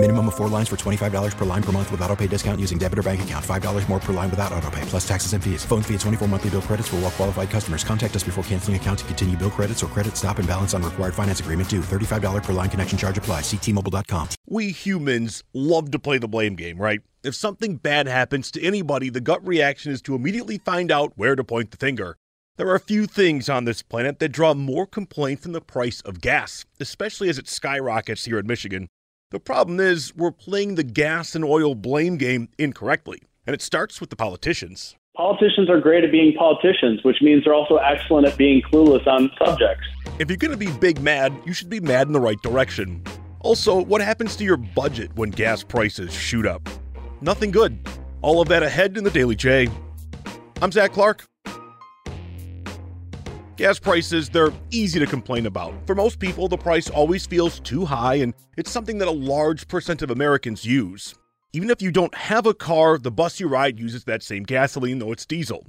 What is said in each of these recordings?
Minimum of four lines for $25 per line per month with auto pay discount using debit or bank account. $5 more per line without auto pay, plus taxes and fees. Phone fee at 24 monthly bill credits for all well qualified customers. Contact us before canceling account to continue bill credits or credit stop and balance on required finance agreement due. $35 per line connection charge apply. Ctmobile.com. We humans love to play the blame game, right? If something bad happens to anybody, the gut reaction is to immediately find out where to point the finger. There are a few things on this planet that draw more complaints than the price of gas, especially as it skyrockets here in Michigan. The problem is, we're playing the gas and oil blame game incorrectly, and it starts with the politicians. Politicians are great at being politicians, which means they're also excellent at being clueless on subjects. If you're going to be big mad, you should be mad in the right direction. Also, what happens to your budget when gas prices shoot up? Nothing good. All of that ahead in the Daily J. I'm Zach Clark. Gas prices, they're easy to complain about. For most people, the price always feels too high, and it's something that a large percent of Americans use. Even if you don't have a car, the bus you ride uses that same gasoline, though it's diesel.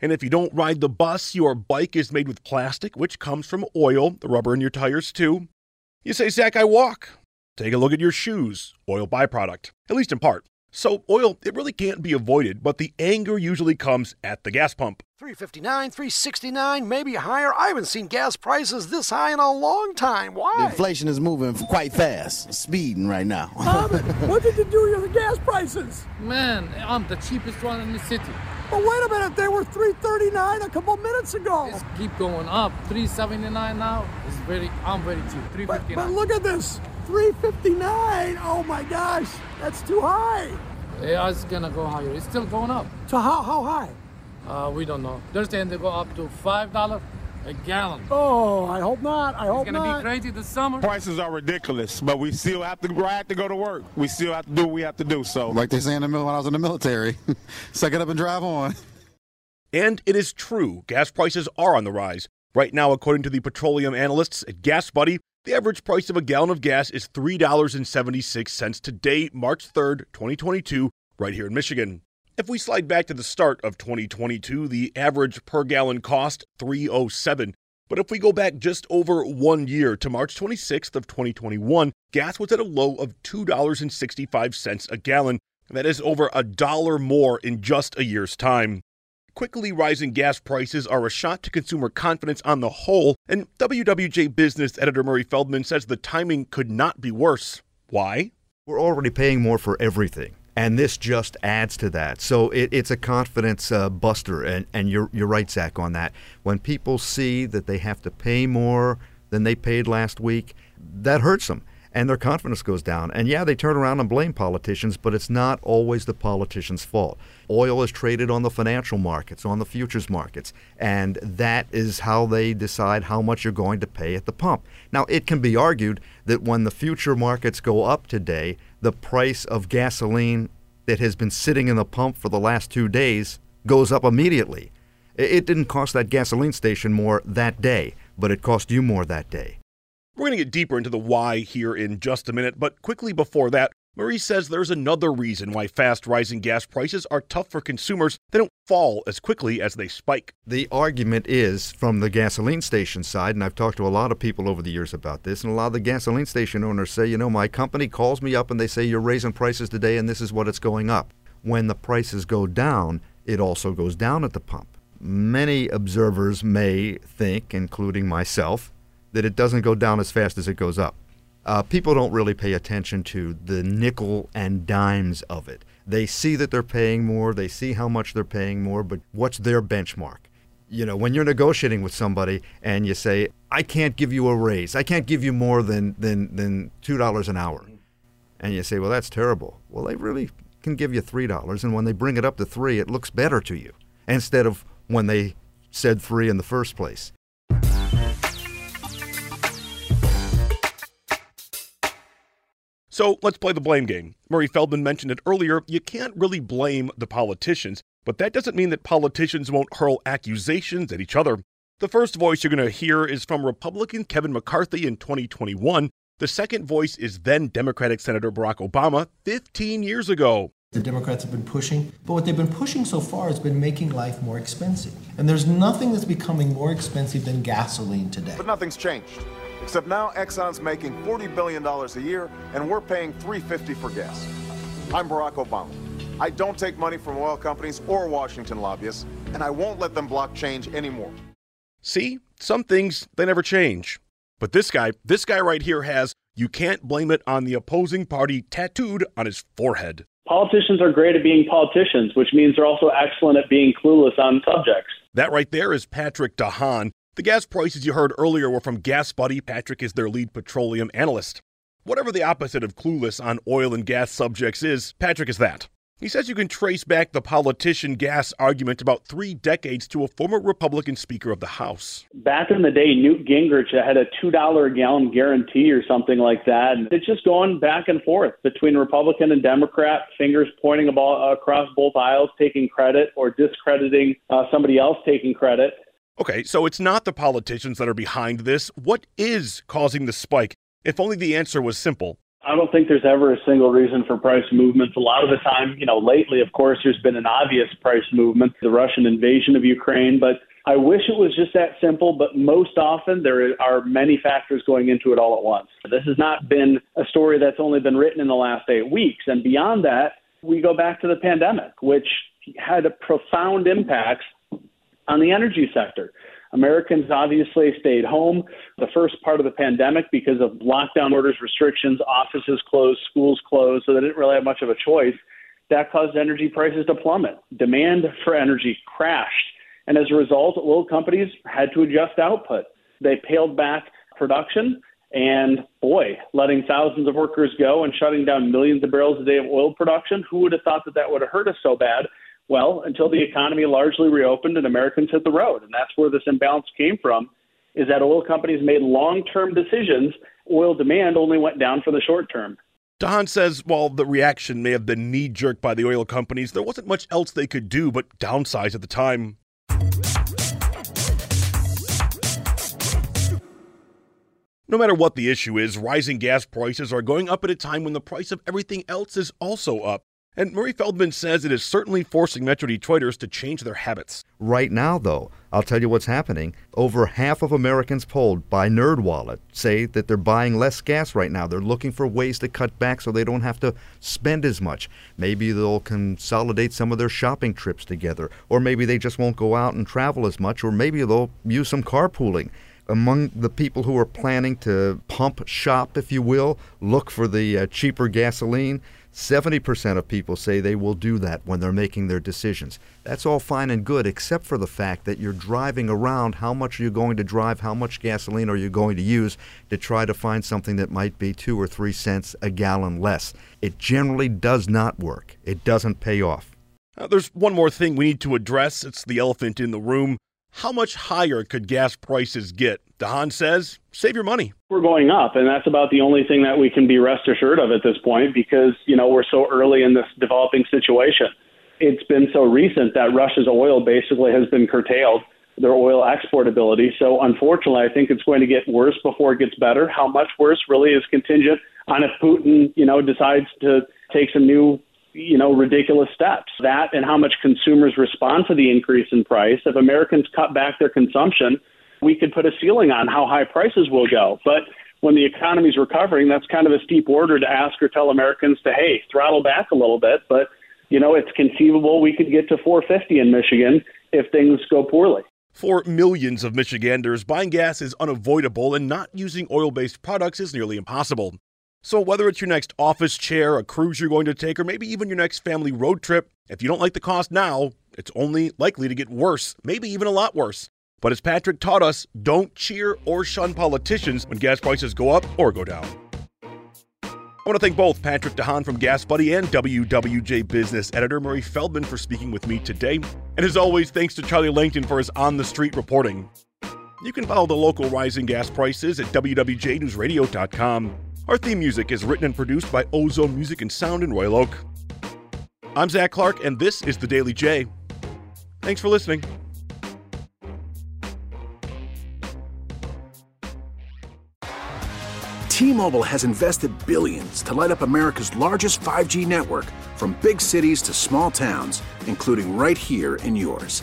And if you don't ride the bus, your bike is made with plastic, which comes from oil, the rubber in your tires, too. You say, Zach, I walk. Take a look at your shoes, oil byproduct, at least in part. So, oil, it really can't be avoided, but the anger usually comes at the gas pump. 359, 369, maybe higher. I haven't seen gas prices this high in a long time. Why? The inflation is moving quite fast, speeding right now. what did you do to the gas prices? Man, I'm the cheapest one in the city. But wait a minute, they were 339 a couple minutes ago. It's keep going up. 379 now. It's very I'm very cheap. 359. But, but look at this. 359. Oh my gosh. That's too high. Yeah, it's gonna go higher. It's still going up. So how how high? Uh, we don't know. They're saying they go up to five dollar a gallon. Oh, I hope not. I hope not. it's gonna not. be crazy this summer. Prices are ridiculous, but we still have to I have to go to work. We still have to do what we have to do. So, like they say in the middle when I was in the military, suck it up and drive on. And it is true, gas prices are on the rise. Right now, according to the petroleum analysts at Gas Buddy, the average price of a gallon of gas is $3.76 today, March 3rd, 2022, right here in Michigan. If we slide back to the start of 2022, the average per gallon cost 307. But if we go back just over 1 year to March 26th of 2021, gas was at a low of $2.65 a gallon. That is over a dollar more in just a year's time. Quickly rising gas prices are a shot to consumer confidence on the whole, and WWJ business editor Murray Feldman says the timing could not be worse. Why? We're already paying more for everything and this just adds to that. So it, it's a confidence uh, buster, and, and you're you're right, Zach, on that. When people see that they have to pay more than they paid last week, that hurts them, and their confidence goes down. And yeah, they turn around and blame politicians, but it's not always the politicians' fault. Oil is traded on the financial markets, on the futures markets, and that is how they decide how much you're going to pay at the pump. Now, it can be argued that when the future markets go up today, the price of gasoline that has been sitting in the pump for the last two days goes up immediately. It didn't cost that gasoline station more that day, but it cost you more that day. We're going to get deeper into the why here in just a minute, but quickly before that, Murray says there's another reason why fast rising gas prices are tough for consumers. They don't fall as quickly as they spike. The argument is from the gasoline station side, and I've talked to a lot of people over the years about this, and a lot of the gasoline station owners say, you know, my company calls me up and they say, you're raising prices today and this is what it's going up. When the prices go down, it also goes down at the pump. Many observers may think, including myself, that it doesn't go down as fast as it goes up. Uh, people don't really pay attention to the nickel and dimes of it. They see that they're paying more, they see how much they're paying more, but what's their benchmark? You know, when you're negotiating with somebody and you say, I can't give you a raise, I can't give you more than, than, than $2 an hour. And you say, well, that's terrible. Well, they really can give you $3. And when they bring it up to 3 it looks better to you instead of when they said 3 in the first place. So let's play the blame game. Murray Feldman mentioned it earlier. You can't really blame the politicians, but that doesn't mean that politicians won't hurl accusations at each other. The first voice you're going to hear is from Republican Kevin McCarthy in 2021. The second voice is then Democratic Senator Barack Obama 15 years ago. The Democrats have been pushing, but what they've been pushing so far has been making life more expensive. And there's nothing that's becoming more expensive than gasoline today. But nothing's changed. Except now Exxon's making $40 billion a year and we're paying 350 for gas. I'm Barack Obama. I don't take money from oil companies or Washington lobbyists, and I won't let them block change anymore. See, some things, they never change. But this guy, this guy right here has, you can't blame it on the opposing party tattooed on his forehead. Politicians are great at being politicians, which means they're also excellent at being clueless on subjects. That right there is Patrick DeHaan. The gas prices you heard earlier were from Gas Buddy. Patrick is their lead petroleum analyst. Whatever the opposite of clueless on oil and gas subjects is, Patrick is that. He says you can trace back the politician gas argument about three decades to a former Republican Speaker of the House. Back in the day, Newt Gingrich had a $2 a gallon guarantee or something like that. And it's just going back and forth between Republican and Democrat, fingers pointing about, across both aisles, taking credit or discrediting uh, somebody else taking credit. Okay, so it's not the politicians that are behind this. What is causing the spike? If only the answer was simple. I don't think there's ever a single reason for price movements. A lot of the time, you know, lately, of course, there's been an obvious price movement, the Russian invasion of Ukraine, but I wish it was just that simple, but most often there are many factors going into it all at once. This has not been a story that's only been written in the last eight weeks. And beyond that, we go back to the pandemic, which had a profound impact on the energy sector. Americans obviously stayed home the first part of the pandemic because of lockdown orders, restrictions, offices closed, schools closed, so they didn't really have much of a choice. That caused energy prices to plummet. Demand for energy crashed. And as a result, oil companies had to adjust output. They paled back production and boy, letting thousands of workers go and shutting down millions of barrels a day of oil production, who would have thought that that would have hurt us so bad? Well, until the economy largely reopened and Americans hit the road. And that's where this imbalance came from, is that oil companies made long-term decisions. Oil demand only went down for the short term. DeHaan says while the reaction may have been knee jerk by the oil companies, there wasn't much else they could do but downsize at the time. No matter what the issue is, rising gas prices are going up at a time when the price of everything else is also up. And Murray Feldman says it is certainly forcing Metro Detroiters to change their habits. Right now, though, I'll tell you what's happening. Over half of Americans polled by NerdWallet say that they're buying less gas right now. They're looking for ways to cut back so they don't have to spend as much. Maybe they'll consolidate some of their shopping trips together, or maybe they just won't go out and travel as much, or maybe they'll use some carpooling among the people who are planning to pump shop, if you will, look for the uh, cheaper gasoline, 70% of people say they will do that when they're making their decisions. That's all fine and good, except for the fact that you're driving around. How much are you going to drive? How much gasoline are you going to use to try to find something that might be two or three cents a gallon less? It generally does not work, it doesn't pay off. Uh, there's one more thing we need to address. It's the elephant in the room. How much higher could gas prices get? DeHaan says, save your money. We're going up, and that's about the only thing that we can be rest assured of at this point because, you know, we're so early in this developing situation. It's been so recent that Russia's oil basically has been curtailed, their oil export ability. So, unfortunately, I think it's going to get worse before it gets better. How much worse really is contingent on if Putin, you know, decides to take some new you know, ridiculous steps. That and how much consumers respond to the increase in price. If Americans cut back their consumption, we could put a ceiling on how high prices will go. But when the economy's recovering, that's kind of a steep order to ask or tell Americans to, hey, throttle back a little bit. But, you know, it's conceivable we could get to 450 in Michigan if things go poorly. For millions of Michiganders, buying gas is unavoidable and not using oil based products is nearly impossible. So, whether it's your next office chair, a cruise you're going to take, or maybe even your next family road trip, if you don't like the cost now, it's only likely to get worse, maybe even a lot worse. But as Patrick taught us, don't cheer or shun politicians when gas prices go up or go down. I want to thank both Patrick DeHaan from Gas Buddy and WWJ Business editor Murray Feldman for speaking with me today. And as always, thanks to Charlie Langton for his on the street reporting. You can follow the local rising gas prices at WWJNewsRadio.com. Our theme music is written and produced by Ozone Music and Sound in Royal Oak. I'm Zach Clark, and this is The Daily J. Thanks for listening. T-Mobile has invested billions to light up America's largest 5G network from big cities to small towns, including right here in yours.